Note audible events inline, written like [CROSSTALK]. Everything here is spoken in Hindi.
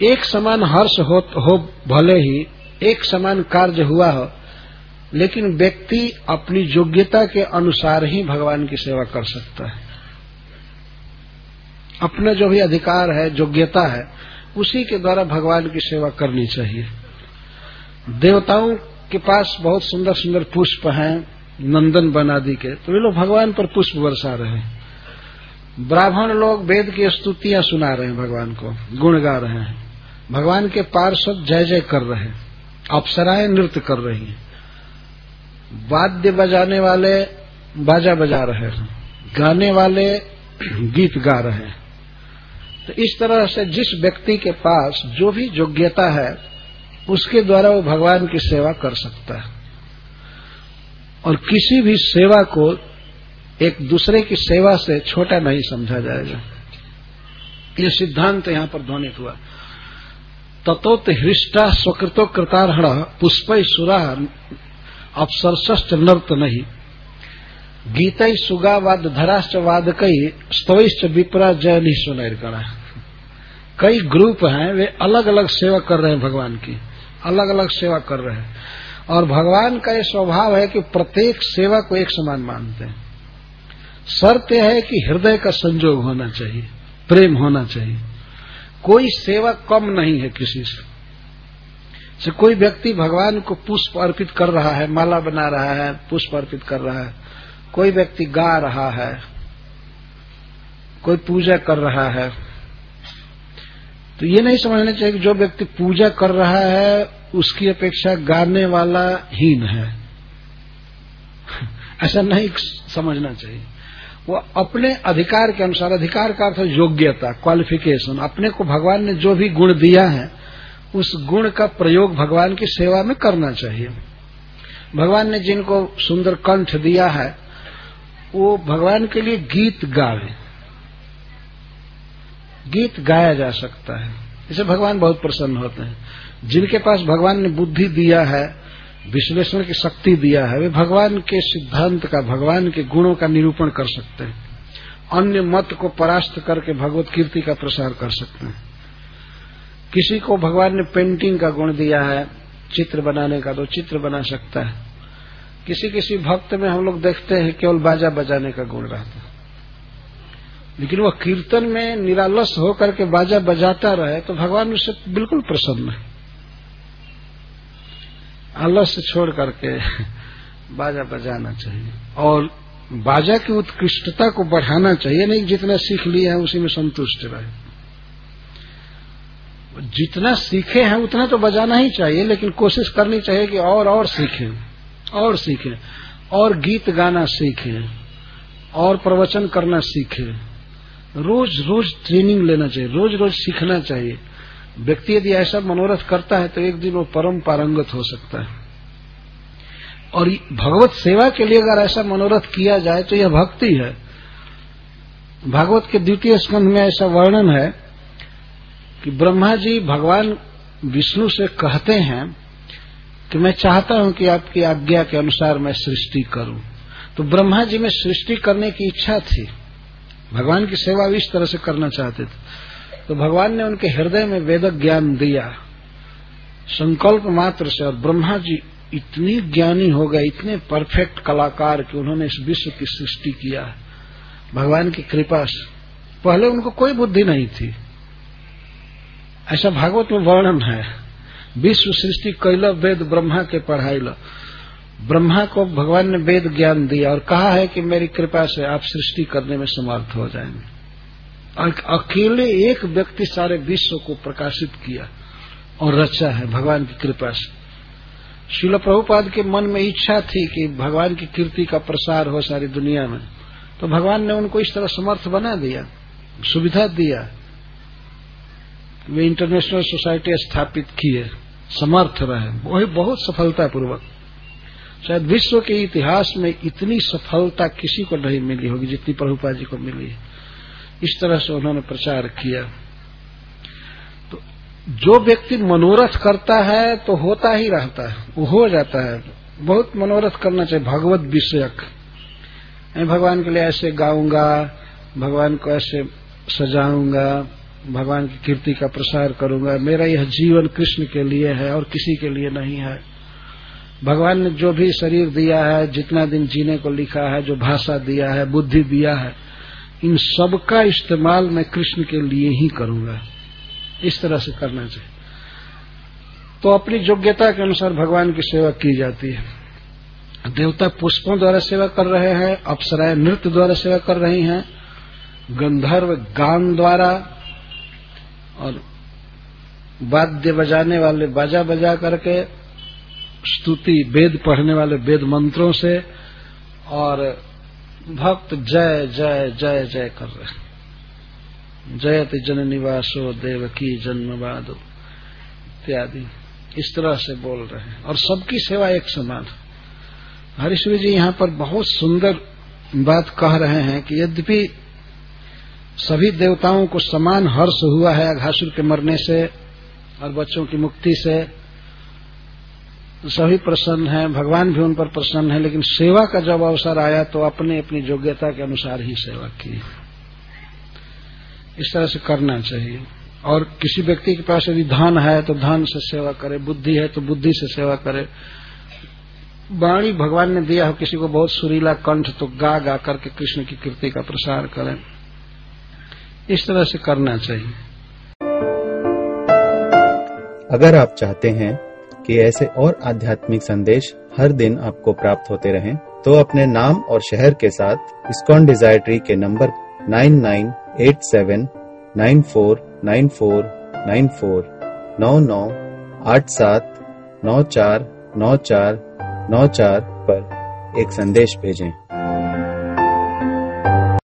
एक समान हर्ष हो, हो भले ही एक समान कार्य हुआ हो लेकिन व्यक्ति अपनी योग्यता के अनुसार ही भगवान की सेवा कर सकता है। अपना जो भी अधिकार है योग्यता है उसी के द्वारा भगवान की सेवा करनी चाहिए। देवताओं के पास बहुत सुंदर सुंदर पुष्प हैं नंदन बनादि के तो वे लोग भगवान पर पुष्प बरसा रहे हैं। ब्राह्मण लोग वेद की स्तुतियाँ सुना रहे हैं भगवान को गुण गा रहे हैं। भगवान के पार्षद जय जय कर रहे हैं। अप्सराएँ नृत्य कर रही हैं। वाद्य बजाने वाले बाजा बजा रहे हैं। गाने वाले गीत गा रहे हैं। तो इस तरह से जिस व्यक्ति के पास जो भी योग्यता है, उसके द्वारा वो भगवान की सेवा कर सकता है। और किसी भी सेवा को एक दूसरे की सेवा से छोटा नहीं समझा जाएगा। ये सिद्धांत यहाँ पर ध्वनित हुआ। तत्त हृष्टा स्वकृतो कृतारहण, पुष्प सुरा अपसरसष्ट नर्त नहीं। गीत सुगावाद धराश्च वाद कई स्तवैश्च विपरा जय नहीं सुनैर करा। कई ग्रुप हैं, वे अलग अलग सेवा कर रहे हैं भगवान की। अलग अलग सेवा कर रहे हैं। और भगवान का ये स्वभाव है कि प्रत्येक सेवा को एक समान मानते हैं। शर्त यह है कि हृदय का संजोग होना चाहिए, प्रेम होना चाहिए। कोई सेवा कम नहीं है किसी से। से कोई व्यक्ति भगवान को पुष्प अर्पित कर रहा है, माला बना रहा है, पुष्प अर्पित कर रहा है। कोई व्यक्ति गा रहा है, कोई पूजा कर रहा है। तो ये नहीं समझना चाहिए कि जो व्यक्ति पूजा कर रहा है, उसकी अपेक्षा गाने वाला हीन है। [LAUGHS] ऐसा नहीं समझना चाहिए। वो अपने अधिकार के अनुसार, अधिकार का अर्थ योग्यता क्वालिफिकेशन अपने को भगवान ने जो भी गुण दिया है, उस गुण का प्रयोग भगवान की सेवा में करना चाहिए। भगवान ने जिनको सुंदर कंठ दिया है, वो भगवान के लिए गीत गावे। गीत गाया जा सकता है। इसे भगवान बहुत प्रसन्न होते हैं। जिनके पास भगवान ने बुद्धि दिया है विश्लेषण की शक्ति दिया है। वे भगवान के सिद्धांत का, भगवान के गुणों का निरूपण कर सकते हैं। अन्य मत को परास्त करके भगवत कीर्ति का प्रसार कर सकते हैं। किसी को भगवान ने पेंटिंग का गुण दिया है, चित्र बनाने का तो चित्र बना सकता है। किसी किसी भक्त में हम लोग देखते हैं, केवल बाजा बजाने का गुण रहता है। लेकिन वह कीर्तन में निरालस होकर के बाजा बजाता रहे तो भगवान उससे बिल्कुल प्रसन्न है। आलस्य छोड़ करके बाजा बजाना चाहिए। और बाजा की उत्कृष्टता को बढ़ाना चाहिए, नहीं जितना सीख लिया है उसी में संतुष्ट रहे। जितना सीखे हैं उतना तो बजाना ही चाहिए, लेकिन कोशिश करनी चाहिए कि और और सीखें और सीखें, और गीत गाना सीखें, और प्रवचन करना सीखें। रोज रोज ट्रेनिंग लेना चाहिए, रोज रोज सीखना चाहिए। व्यक्ति यदि ऐसा मनोरथ करता है तो एक दिन वो परम पारंगत हो सकता है। और भगवत सेवा के लिए अगर ऐसा मनोरथ किया जाए तो यह भक्ति है। भागवत के द्वितीय स्कंध में ऐसा वर्णन है कि ब्रह्मा जी भगवान विष्णु से कहते हैं कि मैं चाहता हूँ कि आपकी आज्ञा के अनुसार मैं सृष्टि करूँ। तो ब्रह्मा जी में सृष्टि करने की इच्छा थी। भगवान की सेवा इस तरह से करना चाहते थे। तो भगवान ने उनके हृदय में वेद ज्ञान दिया। संकल्प मात्र से, और ब्रह्मा जी इतनी ज्ञानी हो गए, इतने परफेक्ट कलाकार कि उन्होंने इस विश्व की सृष्टि किया। भगवान की कृपा से। पहले उनको कोई बुद्धि नहीं थी। ऐसा भागवत में वर्णन है। विश्व सृष्टि कैल वेद ब्रह्मा के पढ़ाई लो ब्रह्मा को भगवान ने वेद ज्ञान दिया और कहा है कि मेरी कृपा से आप सृष्टि करने में समर्थ हो जाएँगे। अकेले एक व्यक्ति सारे विश्व को प्रकाशित किया और रचा है भगवान की कृपा से। शिल प्रभुपाद के मन में इच्छा थी कि भगवान की कीर्ति का प्रसार हो सारी दुनिया में। तो भगवान ने उनको इस तरह समर्थ बना दिया, सुविधा दिया। वे इंटरनेशनल सोसाइटी स्थापित किए, समर्थ रहे। वही बहुत सफलतापूर्वक। शायद विश्व के इतिहास में इतनी सफलता किसी को नहीं मिली होगी जितनी प्रभुपा जी को मिली है। इस तरह से उन्होंने प्रचार किया। तो जो व्यक्ति मनोरथ करता है तो होता ही रहता है, वो हो जाता है। बहुत मनोरथ करना चाहिए, भगवत विषयक। भगवान के लिए ऐसे गाऊँगा, भगवान को ऐसे सजाऊँगा, भगवान की कीर्ति का प्रसार करूँगा। मेरा यह जीवन कृष्ण के लिए है और किसी के लिए नहीं है। भगवान ने जो भी शरीर दिया है, जितना दिन जीने को लिखा है, जो भाषा दिया है, बुद्धि दिया है इन सब का इस्तेमाल मैं कृष्ण के लिए ही करूँगा। इस तरह से करना चाहिए। तो अपनी योग्यता के अनुसार भगवान की सेवा की जाती है। देवता पुष्पों द्वारा सेवा कर रहे हैं, अप्सराएँ नृत्य द्वारा सेवा कर रही हैं, गंधर्व गान द्वारा और वाद्य बजाने वाले बाजा बजा करके, स्तुति, वेद पढ़ने वाले वेद मंत्रों से और भक्त जय जय जय जय कर रहे जयत जन निवासो देव की जन्मवादो इत्यादि। इस तरह से बोल रहे हैं। और सबकी सेवा एक समान हरीश्वरी जी यहाँ पर बहुत सुंदर बात कह रहे हैं कि यद्यपि सभी देवताओं को समान हर्ष हुआ है, अघासुर के मरने से और बच्चों की मुक्ति से सभी प्रसन्न हैं, भगवान भी उन पर प्रसन्न है, लेकिन सेवा का जब अवसर आया तो अपने अपनी योग्यता के अनुसार ही सेवा की। इस तरह से करना चाहिए। और किसी व्यक्ति के पास यदि धन है तो धन से सेवा करे, बुद्धि है तो बुद्धि से सेवा करे। वाणी भगवान ने दिया हो किसी को बहुत सुरीला कंठ तो गा गा करके कृष्ण की कृति का प्रसार करें। इस तरह से करना चाहिए। अगर आप चाहते हैं कि ऐसे और आध्यात्मिक संदेश हर दिन आपको प्राप्त होते रहें, तो अपने नाम और शहर के साथ इस्कॉन डिज़ायर ट्री के नंबर 9987949494 नौ नौ आठ सात नौ चार नौ चार नौ चार पर एक संदेश भेजें।